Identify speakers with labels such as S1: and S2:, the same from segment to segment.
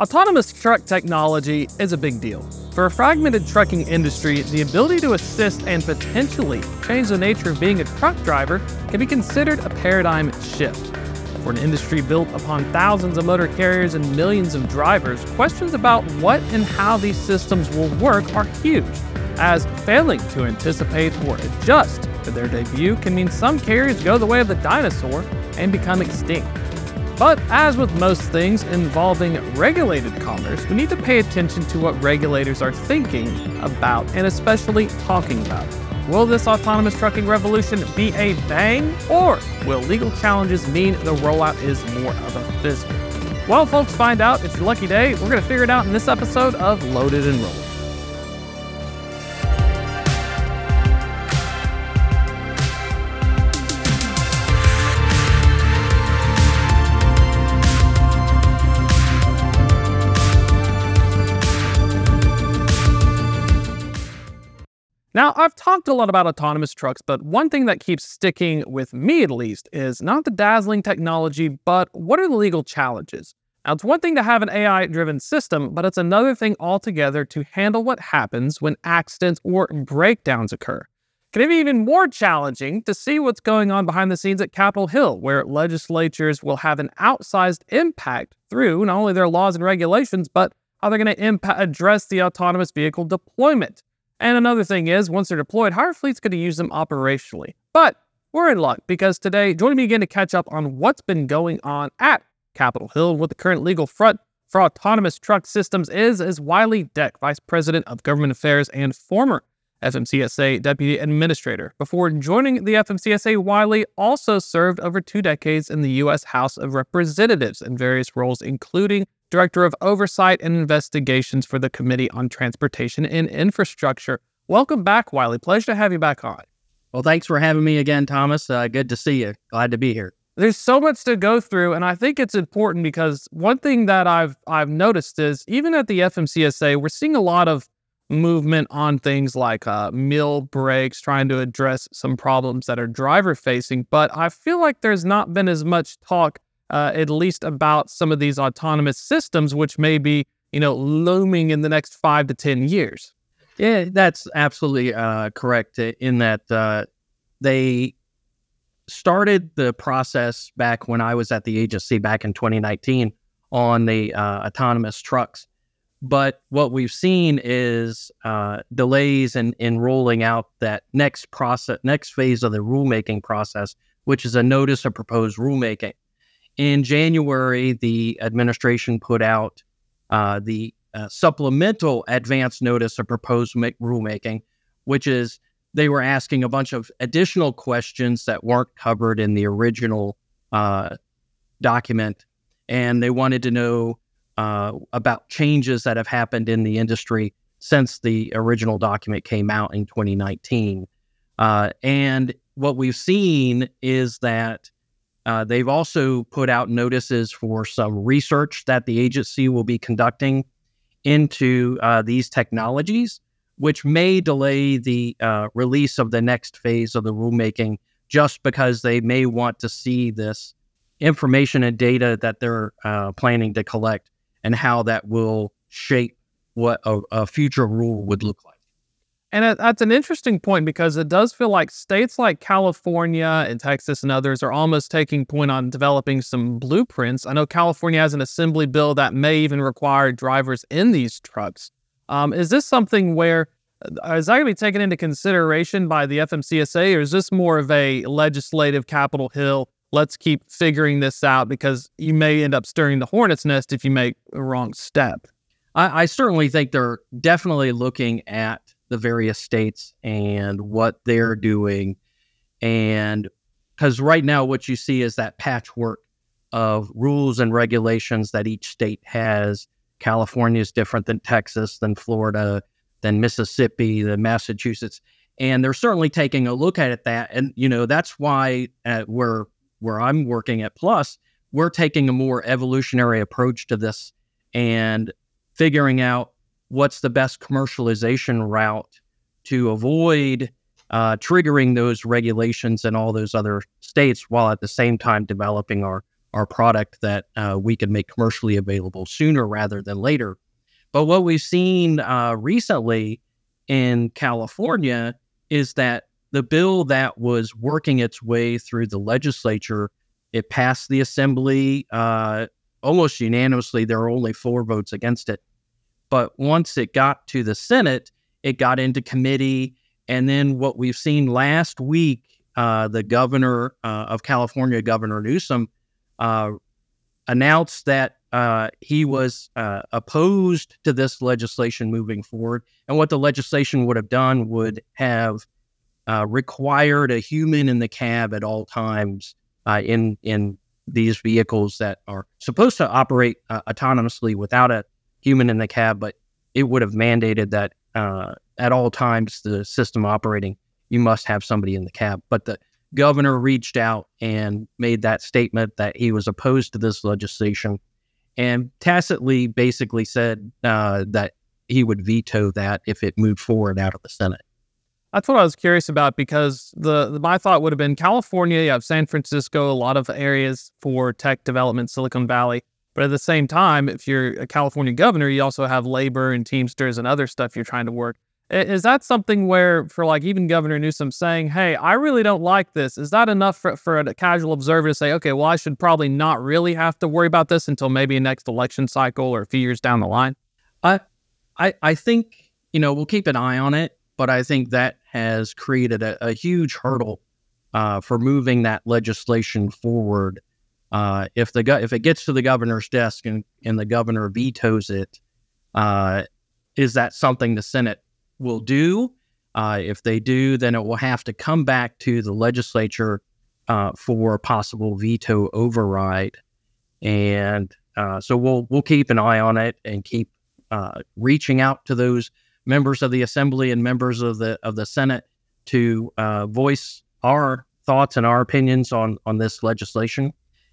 S1: Autonomous truck technology is a big deal. For a fragmented trucking industry, the ability to assist and potentially change the nature of being a truck driver can be considered a paradigm shift. For an industry built upon thousands of motor carriers and millions of drivers, questions about what and how these systems will work are huge, as failing to anticipate or adjust to their debut can mean some carriers go the way of the dinosaur and become extinct. But as with most things involving regulated commerce, we need to pay attention to what regulators are thinking about and especially talking about. Will this autonomous trucking revolution be a bang, or will legal challenges mean the rollout is more of a fizzle? Well, folks, find out. It's your lucky day. We're going to figure it out in this episode of Loaded and Rolled. Now, I've talked a lot about autonomous trucks, but one thing that keeps sticking with me at least is not the dazzling technology, but what are the legal challenges? Now, it's one thing to have an AI driven system, but it's another thing altogether to handle what happens when accidents or breakdowns occur. Can it be even more challenging to see what's going on behind the scenes at Capitol Hill, where legislatures will have an outsized impact through not only their laws and regulations, but how they're going to impa- address the autonomous vehicle deployment? And another thing is, once they're deployed, are fleets going to use them operationally? But we're in luck because today, joining me again to catch up on what's been going on at Capitol Hill and what the current legal front for autonomous truck systems is, is Wiley Deck, Vice President of Government Affairs and former FMCSA Deputy Administrator. Before joining the FMCSA, Wiley also served over two decades in the U.S. House of Representatives in various roles, including Director of Oversight and Investigations for the Committee on Transportation and Infrastructure. Welcome back, Wiley. Pleasure to have you back on.
S2: Well, thanks for having me again, Thomas. Uh, good to see you. Glad to be here.
S1: There's so much to go through, and I think it's important because one thing that I've I've noticed is even at the FMCSA, we're seeing a lot of movement on things like uh, meal breaks, trying to address some problems that are driver facing. But I feel like there's not been as much talk uh, at least about some of these autonomous systems, which may be, you know, looming in the next five to 10 years.
S2: Yeah, that's absolutely uh, correct in that uh, they started the process back when I was at the agency back in 2019 on the uh, autonomous trucks. But what we've seen is uh, delays in, in rolling out that next process, next phase of the rulemaking process, which is a notice of proposed rulemaking. In January, the administration put out uh, the uh, supplemental advance notice of proposed ma- rulemaking, which is they were asking a bunch of additional questions that weren't covered in the original uh, document. And they wanted to know uh, about changes that have happened in the industry since the original document came out in 2019. Uh, and what we've seen is that uh, they've also put out notices for some research that the agency will be conducting into uh, these technologies, which may delay the uh, release of the next phase of the rulemaking just because they may want to see this information and data that they're uh, planning to collect and how that will shape what a, a future rule would look like.
S1: And that's an interesting point because it does feel like states like California and Texas and others are almost taking point on developing some blueprints. I know California has an assembly bill that may even require drivers in these trucks. Um, is this something where uh, that going to be taken into consideration by the FMCSA, or is this more of a legislative Capitol Hill? Let's keep figuring this out because you may end up stirring the hornet's nest if you make a wrong step.
S2: I, I certainly think they're definitely looking at the various states and what they're doing. And because right now, what you see is that patchwork of rules and regulations that each state has California is different than Texas, than Florida, than Mississippi, than Massachusetts, and they're certainly taking a look at it. That and you know that's why uh, at where where I'm working at Plus, we're taking a more evolutionary approach to this and figuring out what's the best commercialization route to avoid uh, triggering those regulations in all those other states while at the same time developing our our product that uh, we can make commercially available sooner rather than later. But what we've seen uh, recently in California is that the bill that was working its way through the legislature, it passed the assembly uh, almost unanimously. There were only four votes against it. But once it got to the Senate, it got into committee. And then what we've seen last week, uh, the governor uh, of California, Governor Newsom, uh, announced that uh, he was uh, opposed to this legislation moving forward. And what the legislation would have done would have uh, required a human in the cab at all times in in these vehicles that are supposed to operate autonomously without a human in the cab, but it would have mandated that uh, at all times the system operating, you must have somebody in the cab. But the governor reached out and made that statement that he was opposed to this legislation and tacitly basically said uh, that he would veto that if it moved forward out of the Senate.
S1: That's what I was curious about because the, the, my thought would have been California, you have San Francisco, a lot of areas for tech development, Silicon Valley. But at the same time, if you're a California governor, you also have labor and Teamsters and other stuff you're trying to work. Is that something where, for like even Governor Newsom saying, hey, I really don't like this, is that enough for, for a casual observer to say, okay, well, I should probably not really have to worry about this until maybe next election cycle or a few years down the line?
S2: I, I, I think, you know, we'll keep an eye on it, but I think that has created a, a huge hurdle uh, for moving that legislation forward. Uh, if the if it gets to the governor's desk and, and the governor vetoes it, uh, is that something the Senate will do. Uh, if they do, then it will have to come back to the legislature uh, for a possible veto override, and uh, so we'll we'll keep an eye on it and keep uh, reaching out to those members of the assembly and members of the of the Senate to voice our thoughts and our opinions on on this legislation,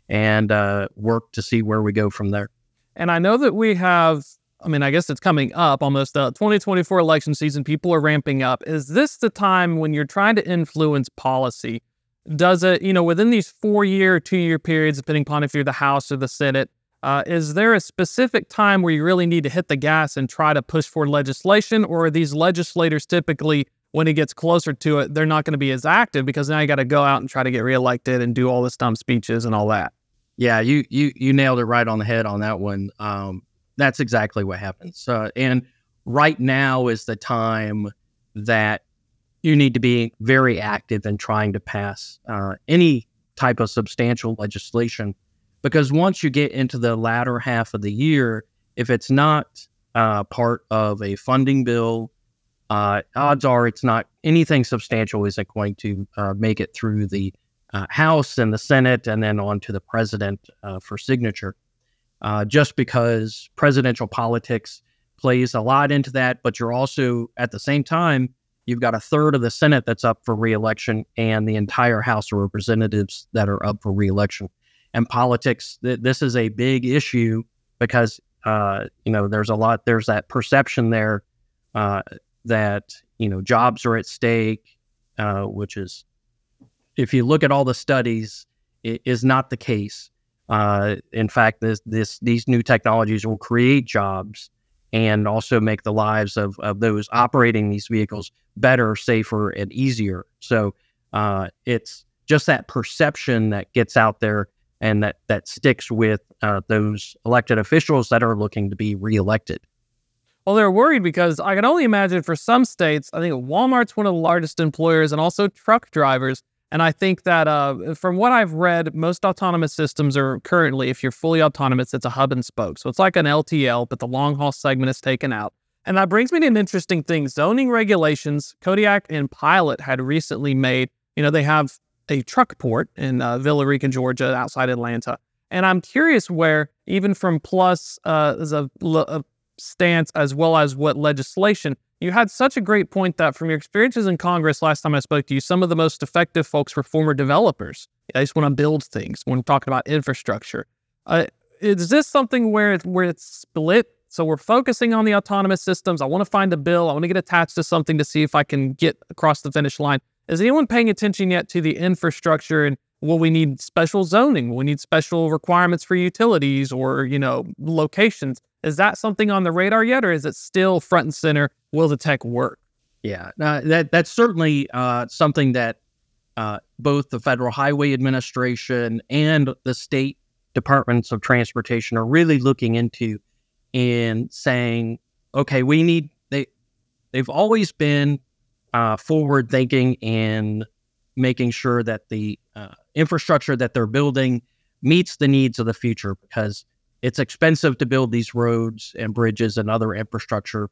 S2: and uh, work to see where we go from there.
S1: And I know that we have I mean, I guess it's coming up almost the uh, 2024 election season. People are ramping up. Is this the time when you're trying to influence policy? Does it, you know, within these four year, two year periods, depending upon if you're the House or the Senate, uh, is there a specific time where you really need to hit the gas and try to push for legislation? Or are these legislators typically, when it gets closer to it, they're not going to be as active because now you got to go out and try to get reelected and do all this dumb speeches and all that?
S2: Yeah, you you you nailed it right on the head on that one. Um, that's exactly what happens. Uh, and right now is the time that you need to be very active in trying to pass uh, any type of substantial legislation. Because once you get into the latter half of the year, if it's not uh, part of a funding bill, uh, odds are it's not anything substantial isn't going to uh, make it through the uh, House and the Senate and then on to the president uh, for signature uh, just because presidential politics plays a lot into that. But you're also, at the same time, you've got a third of the Senate that's up for reelection and the entire House of Representatives that are up for reelection. And politics, th- this is a big issue because, uh, you know, there's a lot, there's that perception there uh, that, you know, jobs are at stake, uh, which is, if you look at all the studies, it is not the case. Uh, in fact, this, this these new technologies will create jobs and also make the lives of, of those operating these vehicles better, safer, and easier. So uh, it's just that perception that gets out there and that that sticks with uh, those elected officials that are looking to be reelected.
S1: Well, they're worried because I can only imagine for some states, I think Walmart's one of the largest employers and also truck drivers. And I think that uh, from what I've read, most autonomous systems are currently, if you're fully autonomous, it's a hub and spoke. So it's like an LTL, but the long haul segment is taken out. And that brings me to an interesting thing zoning regulations. Kodiak and Pilot had recently made, you know, they have a truck port in uh, Villa Rica, Georgia, outside Atlanta. And I'm curious where, even from Plus uh, as a, a stance as well as what legislation, you had such a great point that from your experiences in Congress last time I spoke to you, some of the most effective folks were former developers. They just want to build things when talking about infrastructure. Uh, is this something where where it's split? So we're focusing on the autonomous systems. I want to find a bill. I want to get attached to something to see if I can get across the finish line. Is anyone paying attention yet to the infrastructure and will we need special zoning? We need special requirements for utilities or, you know, locations? Is that something on the radar yet, or is it still front and center? Will the tech work?
S2: Yeah, that that's certainly uh, something that uh, both the Federal Highway Administration and the state departments of transportation are really looking into and saying, okay, we need they they've always been uh, forward thinking and making sure that the uh, infrastructure that they're building meets the needs of the future because it's expensive to build these roads and bridges and other infrastructure.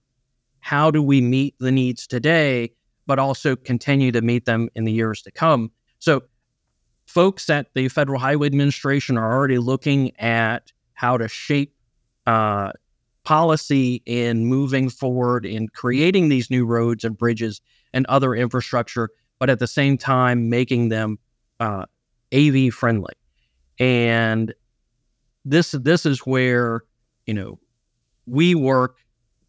S2: How do we meet the needs today, but also continue to meet them in the years to come? So, folks at the Federal Highway Administration are already looking at how to shape uh, policy in moving forward in creating these new roads and bridges and other infrastructure, but at the same time making them uh, AV friendly. And this this is where you know we work.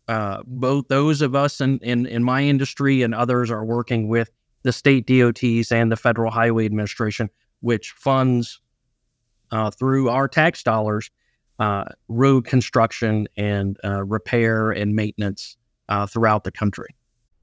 S2: Uh, both those of us in, in in my industry and others are working with the state DOTs and the Federal Highway Administration, which funds uh, through our tax dollars uh, road construction and uh, repair and maintenance uh, throughout the country.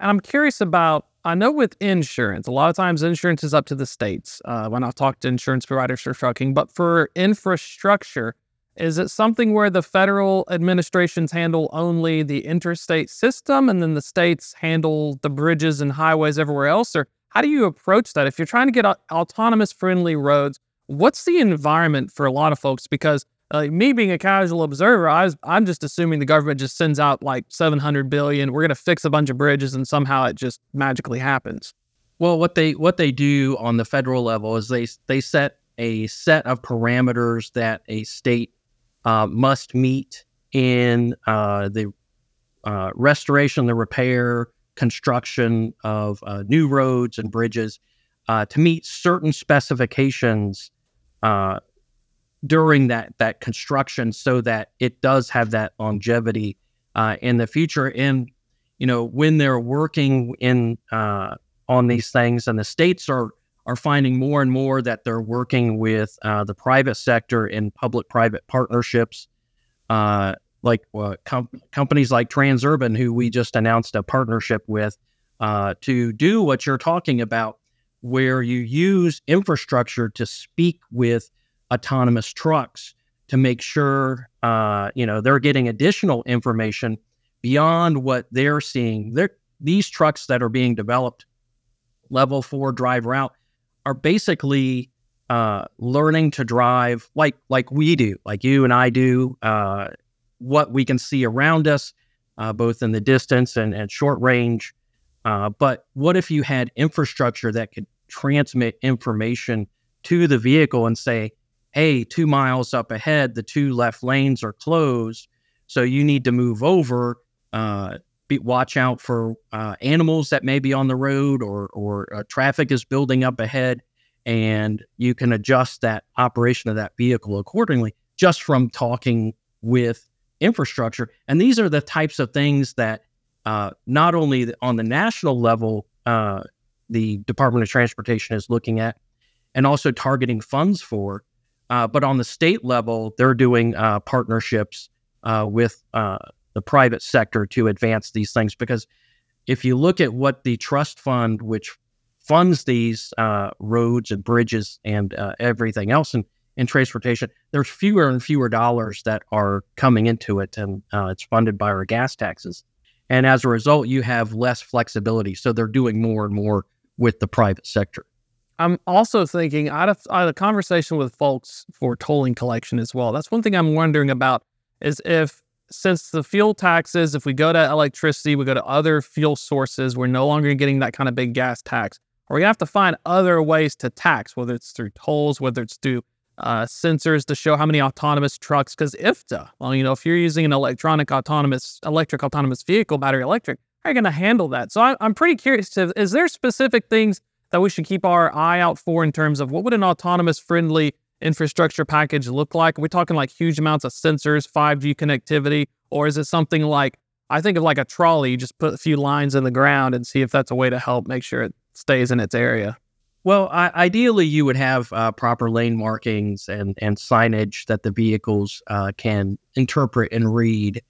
S1: And I'm curious about, I know with insurance, a lot of times insurance is up to the states uh, when I talk to insurance providers for trucking, but for infrastructure, is it something where the federal administrations handle only the interstate system and then the states handle the bridges and highways everywhere else? Or how do you approach that? If you're trying to get autonomous friendly roads, what's the environment for a lot of folks? Because uh, me being a casual observer, I was, I'm just assuming the government just sends out like 700 billion. We're going to fix a bunch of bridges, and somehow it just magically happens.
S2: Well, what they what they do on the federal level is they they set a set of parameters that a state uh, must meet in uh, the uh, restoration, the repair, construction of uh, new roads and bridges to meet certain specifications uh, during that that construction, so that it does have that longevity uh, in the future. And you know, when they're working in uh, on these things, and the states are are finding more and more that they're working with uh, the private sector in public-private partnerships like uh, com- companies like Transurban, who we just announced a partnership with uh, to do what you're talking about, where you use infrastructure to speak with autonomous trucks to make sure uh, you know they're getting additional information beyond what they're seeing. They're, these trucks that are being developed, level four driver out, are basically uh, learning to drive like like we do, like you and I do. Uh, what we can see around us, uh, both in the distance and, and short range. Uh, but what if you had infrastructure that could transmit information to the vehicle and say, hey, two miles up ahead, the two left lanes are closed. So you need to move over. Uh, be, watch out for uh, animals that may be on the road or, or uh, traffic is building up ahead. And you can adjust that operation of that vehicle accordingly just from talking with infrastructure. And these are the types of things that uh, not only on the national level, uh, the Department of Transportation is looking at and also targeting funds for, uh, but on the state level, they're doing uh, partnerships uh, with uh, the private sector to advance these things. Because if you look at what the trust fund, which funds these roads and bridges and everything else in, in transportation, there's fewer and fewer dollars that are coming into it, and uh, it's funded by our gas taxes. And as a result, you have less flexibility. So they're doing more and more with the private sector.
S1: I'm also thinking a, I had a conversation with folks for tolling collection as well. That's one thing I'm wondering about is if since the fuel taxes, if we go to electricity, we go to other fuel sources, we're no longer getting that kind of big gas tax. Or we have to find other ways to tax, whether it's through tolls, whether it's through uh, sensors to show how many autonomous trucks. Because IFTA, well, you know, if you're using an electronic autonomous, electric autonomous vehicle, battery electric, how are you going to handle that? So I, I'm pretty curious to, is there specific things that we should keep our eye out for in terms of what would an autonomous friendly infrastructure package look like? Are we talking like huge amounts of sensors, 5G connectivity, or is it something like I think of like a trolley, you just put a few lines in the ground and see if that's a way to help make sure it stays in its area?
S2: Well, ideally, you would have uh, proper lane markings and, and signage that the vehicles uh, can interpret and read.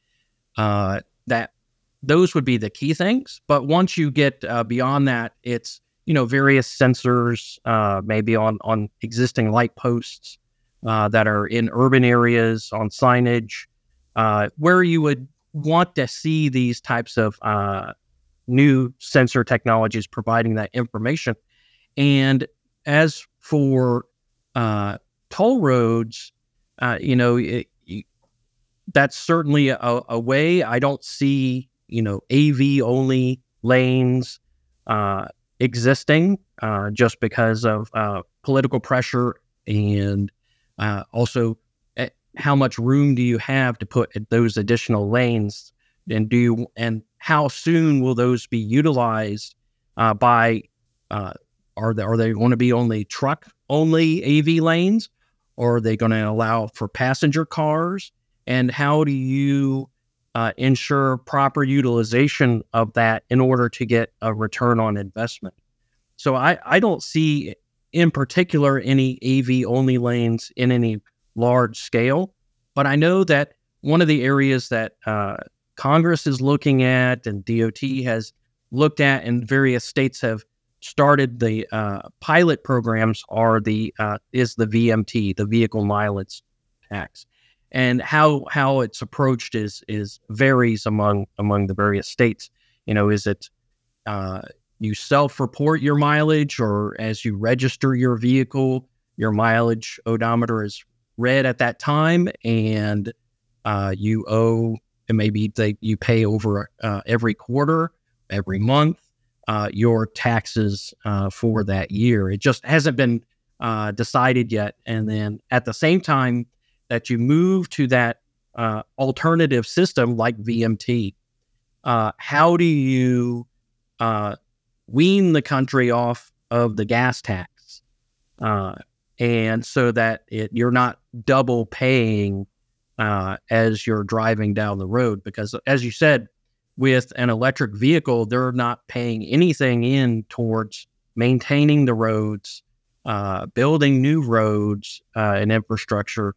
S2: Uh, that those would be the key things. But once you get uh, beyond that, it's you know various sensors, uh, maybe on on existing light posts uh, that are in urban areas, on signage, uh, where you would want to see these types of uh, new sensor technologies providing that information. And as for uh, toll roads, you know, it, that's certainly a, a, way. I don't see you know AV only lanes uh, existing uh, just because of uh, political pressure and uh, also eh, how much room do you have to put those additional lanes? And do you, and how soon will those be utilized uh, by uh, are they are they going to be only truck only AV lanes? Or are they going to allow for passenger cars? And how do you uh, ensure proper utilization of that in order to get a return on investment. So I, I don't see in particular any AV only lanes in any large scale, but I know that one of the areas that uh, Congress is looking at and DOT has looked at and various states have started the uh, pilot programs are the uh, is the VMT, the vehicle mileage tax and how how it's approached is is varies among among the various states. You know, is it uh, you self-report your mileage, or as you register your vehicle, your mileage odometer is read at that time, and uh, you owe and maybe they, you pay over uh, every quarter, every month, uh, your taxes uh, for that year. It just hasn't been uh, decided yet, and then at the same time that you move to that uh, alternative system like VMT, uh, how do you uh, wean the country off of the gas tax? Uh, and so that it, you're not double paying uh, as you're driving down the road. Because as you said, with an electric vehicle, they're not paying anything in towards maintaining the roads, uh, building new roads and infrastructure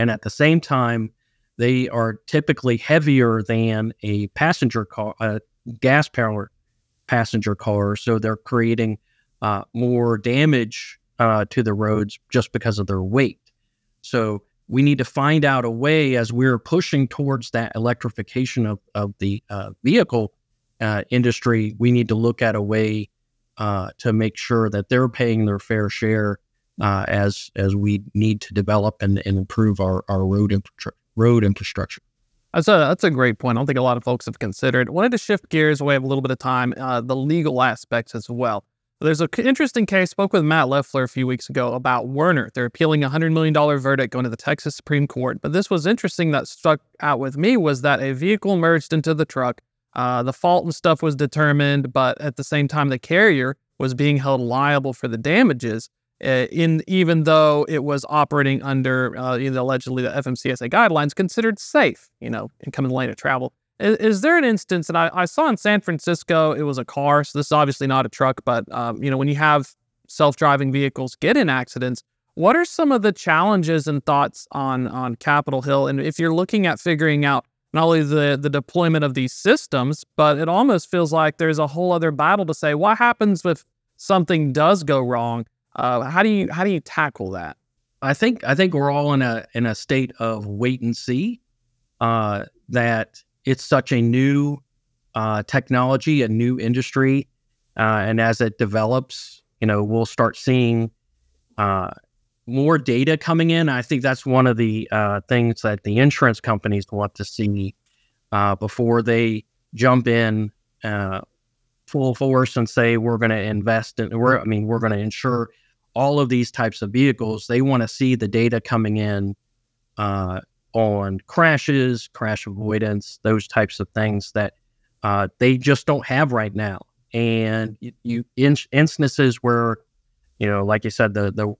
S2: and at the same time, they are typically heavier than a passenger car, a gas powered passenger car. So they're creating uh, more damage uh, to the roads just because of their weight. So we need to find out a way as we're pushing towards that electrification of, of the uh, vehicle uh, industry. We need to look at a way uh, to make sure that they're paying their fair share uh, as as we need to develop and, and improve our, our road infra- road infrastructure.
S1: That's a that's a great point. I don't think a lot of folks have considered. Wanted to shift gears. We have a little bit of time. Uh, the legal aspects as well. There's an interesting case. Spoke with Matt Loeffler a few weeks ago about Werner. They're appealing a hundred million dollar verdict going to the Texas Supreme Court. But this was interesting. That stuck out with me was that a vehicle merged into the truck. Uh, the fault and stuff was determined, but at the same time, the carrier was being held liable for the damages in even though it was operating under uh, you know, allegedly the FMCSA guidelines, considered safe, you know, in coming lane of travel. Is, there an instance that I, I, saw in San Francisco? It was a car, so this is obviously not a truck, but um, you know, when you have self-driving vehicles get in accidents, what are some of the challenges and thoughts on on Capitol Hill? And if you're looking at figuring out not only the the deployment of these systems, but it almost feels like there's a whole other battle to say what happens if something does go wrong uh, how do you how do you tackle that?
S2: I think I think we're all in a in a state of wait and see. Uh, that it's such a new uh, technology, a new industry, uh, and as it develops, you know, we'll start seeing uh, more data coming in. I think that's one of the uh, things that the insurance companies want to see before they jump in full force and say we're going to invest in. We're, I mean, we're going to insure all of these types of vehicles. They want to see the data coming in uh, on crashes, crash avoidance, those types of things that uh, they just don't have right now. And you, you in, instances where, you know, like you said, the the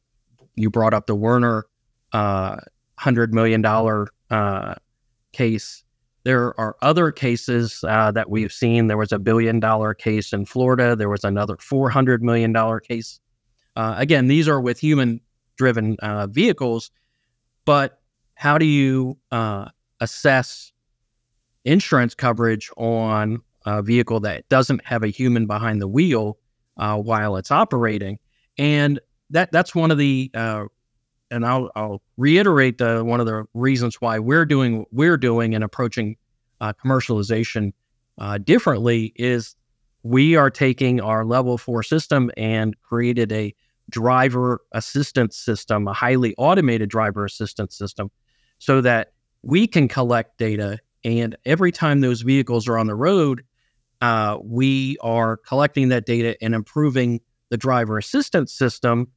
S2: you brought up the Werner uh, hundred million dollar uh, case. There are other cases uh, that we've seen. There was a billion dollar case in Florida. There was another four hundred million dollar case. Uh, again, these are with human driven uh, vehicles, but how do you uh, assess insurance coverage on a vehicle that doesn't have a human behind the wheel uh, while it's operating. And that that's one of the uh, and I'll, I'll reiterate the, one of the reasons why we're doing what we're doing and approaching uh, commercialization uh, differently is we are taking our level four system and created a driver assistance system, a highly automated driver assistance system, so that we can collect data and every time those vehicles are on the road, uh, we are collecting that data and improving the driver assistance system.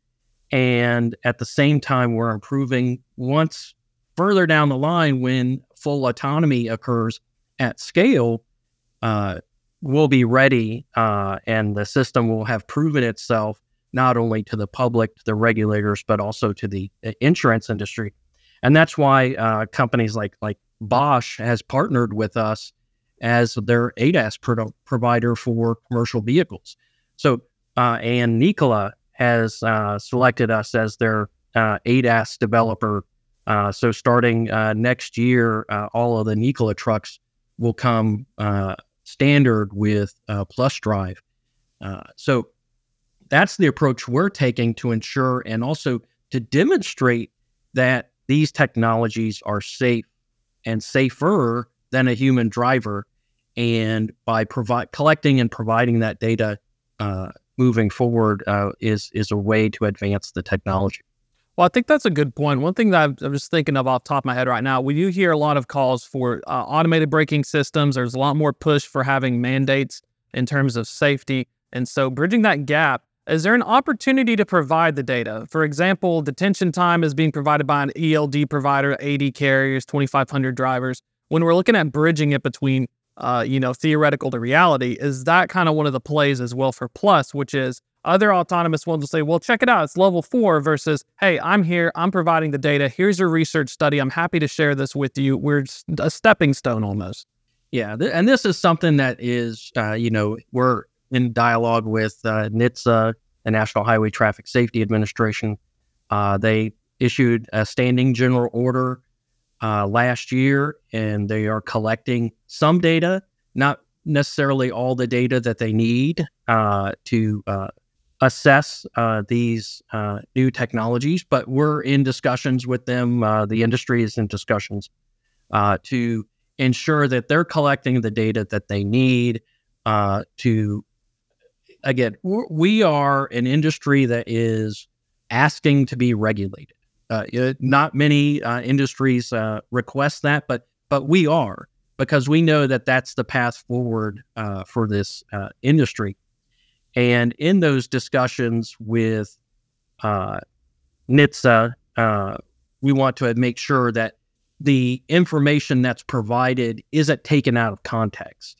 S2: And at the same time, we're improving once further down the line when full autonomy occurs at scale, uh, we'll be ready uh, and the system will have proven itself not only to the public, to the regulators, but also to the uh, insurance industry. And that's why uh, companies like like Bosch has partnered with us as their ADAS pro- provider for commercial vehicles. So, uh, and Nikola has uh, selected us as their uh, ADAS developer. Uh, so, starting uh, next year, uh, all of the Nikola trucks will come standard with PlusDrive. so, that's the approach we're taking to ensure and also to demonstrate that these technologies are safe and safer than a human driver. And by provide collecting and providing that data uh, moving forward uh, is is a way to advance the technology.
S1: Well, I think that's a good point. One thing that I'm, just thinking of off top of my head right now, we do hear a lot of calls for uh, automated braking systems. There's a lot more push for having mandates in terms of safety. And so bridging that gap is there an opportunity to provide the data? For example, detention time is being provided by an ELD provider, AD carriers, 2,500 drivers. When we're looking at bridging it between, uh, you know, theoretical to reality, is that kind of one of the plays as well for Plus, which is other autonomous ones will say, well, check it out, it's level four versus, hey, I'm here, I'm providing the data. Here's your research study. I'm happy to share this with you. We're a stepping stone almost.
S2: Yeah, th- and this is something that is, uh, you know, we're in dialogue with uh, NHTSA, the National Highway Traffic Safety Administration. Uh, they issued a standing general order uh, last year, and they are collecting some data, not necessarily all the data that they need uh, to uh, assess uh, these uh, new technologies. But we're in discussions with them. the industry is in discussions to ensure that they're collecting the data that they need to again, we are an industry that is asking to be regulated. Uh, not many uh, industries uh, request that, but but we are because we know that that's the path forward uh, for this uh, industry. And in those discussions with uh, NHTSA, we want to make sure that the information that's provided isn't taken out of context.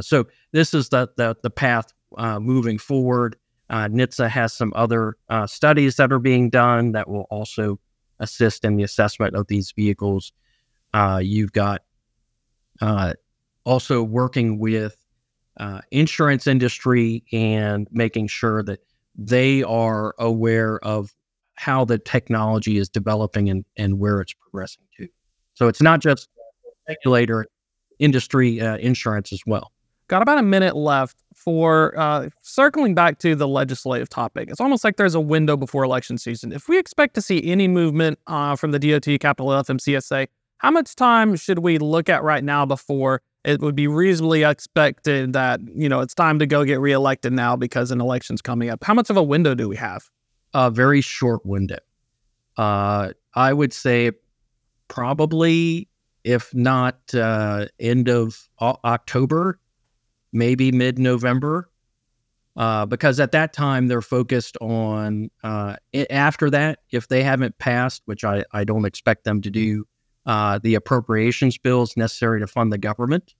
S2: so this is the, the the path moving forward. Uh, NHTSA has some other uh, studies that are being done that will also assist in the assessment of these vehicles. Uh, you've got uh, also working with uh, insurance industry and making sure that they are aware of how the technology is developing and, and where it's progressing to. So it's not just regulator, industry, insurance as well.
S1: Got about a minute left for uh, circling back to the legislative topic. It's almost like there's a window before election season. If we expect to see any movement uh, from the DOT, Capitol Hill, FMCSA, how much time should we look at right now before it would be reasonably expected that you know it's time to go get reelected now because an election's coming up? How much of a window do we have?
S2: A very short window. Uh, I would say probably, if not uh, end of October, maybe mid November. Uh, because at that time they're focused on uh, after that if they haven't passed which I, I don't expect them to do uh, the appropriations bills necessary to fund the government.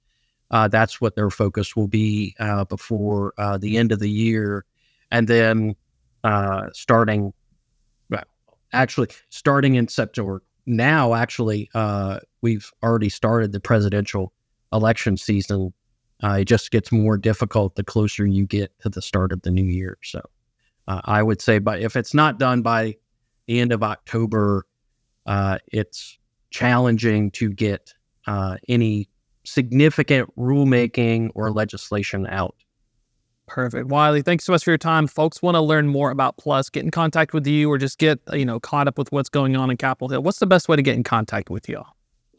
S2: Uh, that's what their focus will be uh, before uh, the end of the year. And then starting, well, actually, starting in September, now, actually, we've already started the presidential election season. Uh, it just gets more difficult the closer you get to the start of the new year. So uh, I would say, but if it's not done by the end of October, uh, it's challenging to get uh, any significant rulemaking or legislation out.
S1: Perfect. Wiley, thanks so much for your time. Folks want to learn more about Plus, get in contact with you or just get, you know, caught up with what's going on in Capitol Hill. What's the best way to get in contact with you?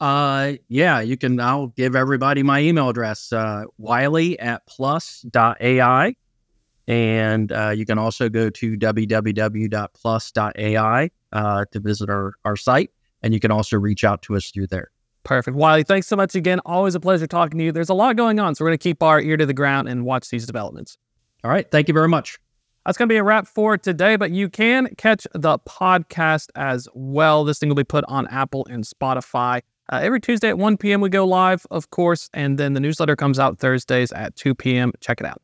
S2: Uh, yeah, you can, I'll give everybody my email address, uh, wiley at plus.ai. And uh, you can also go to www.plus.ai uh, to visit our, our site. And you can also reach out to us through there.
S1: Perfect. Wiley, thanks so much again. Always a pleasure talking to you. There's a lot going on, so we're going to keep our ear to the ground and watch these developments.
S2: All right. Thank you very much.
S1: That's going to be a wrap for today, but you can catch the podcast as well. This thing will be put on Apple and Spotify. Uh, every Tuesday at 1 p.m., we go live, of course, and then the newsletter comes out Thursdays at 2 p.m. Check it out.